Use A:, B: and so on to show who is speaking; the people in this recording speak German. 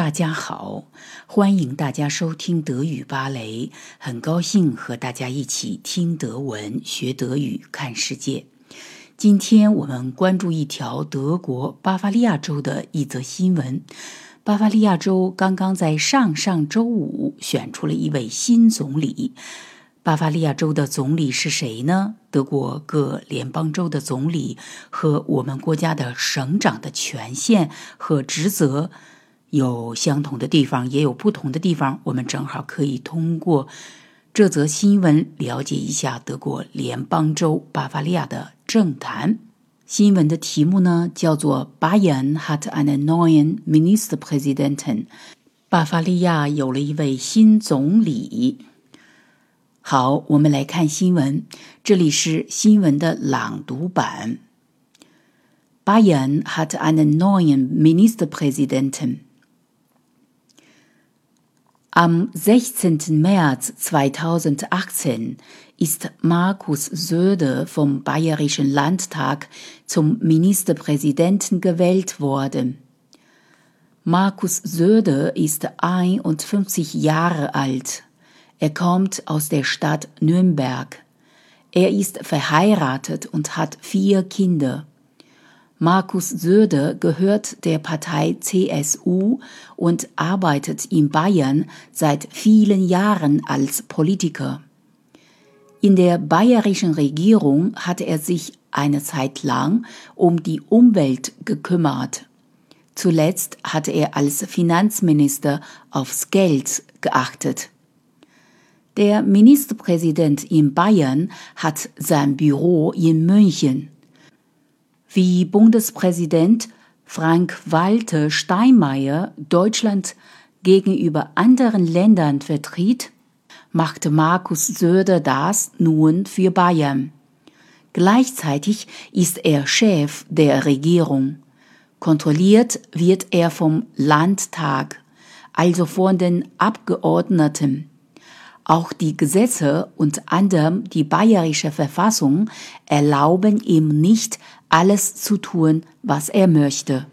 A: 大家好，欢迎大家收听德语芭蕾。很高兴和大家一起听德文、学德语、看世界。今天我们关注一条德国巴伐利亚州的一则新闻。巴伐利亚州刚刚在上上周五选出了一位新总理。巴伐利亚州的总理是谁呢？德国各联邦州的总理和我们国家的省长的权限和职责有相同的地方，也有不同的地方。我们正好可以通过这则新闻了解一下德国联邦州巴伐利亚的政坛。新闻的题目呢叫做 “Bayern hat einen neuen Ministerpräsidenten”。巴伐利亚有了一位新总理。好，我们来看新闻。这里是新闻的朗读版。Bayern hat einen neuen Ministerpräsidenten. Am 16. März 2018 ist Markus Söder vom Bayerischen Landtag zum Ministerpräsidenten gewählt worden. Markus Söder ist 51 Jahre alt. Er kommt aus der Stadt Nürnberg. Er ist verheiratet und hat vier Kinder. Markus Söder gehört der Partei CSU und arbeitet in Bayern seit vielen Jahren als Politiker. In der bayerischen Regierung hat er sich eine Zeit lang um die Umwelt gekümmert. Zuletzt hat er als Finanzminister aufs Geld geachtet. Der Ministerpräsident in Bayern hat sein Büro in München. Wie Bundespräsident Frank-Walter Steinmeier Deutschland gegenüber anderen Ländern vertritt, machte Markus Söder das nun für Bayern. Gleichzeitig ist er Chef der Regierung. Kontrolliert wird er vom Landtag, also von den Abgeordneten. Auch die Gesetze, und anderem die bayerische Verfassung, erlauben ihm nicht, alles zu tun, was er möchte.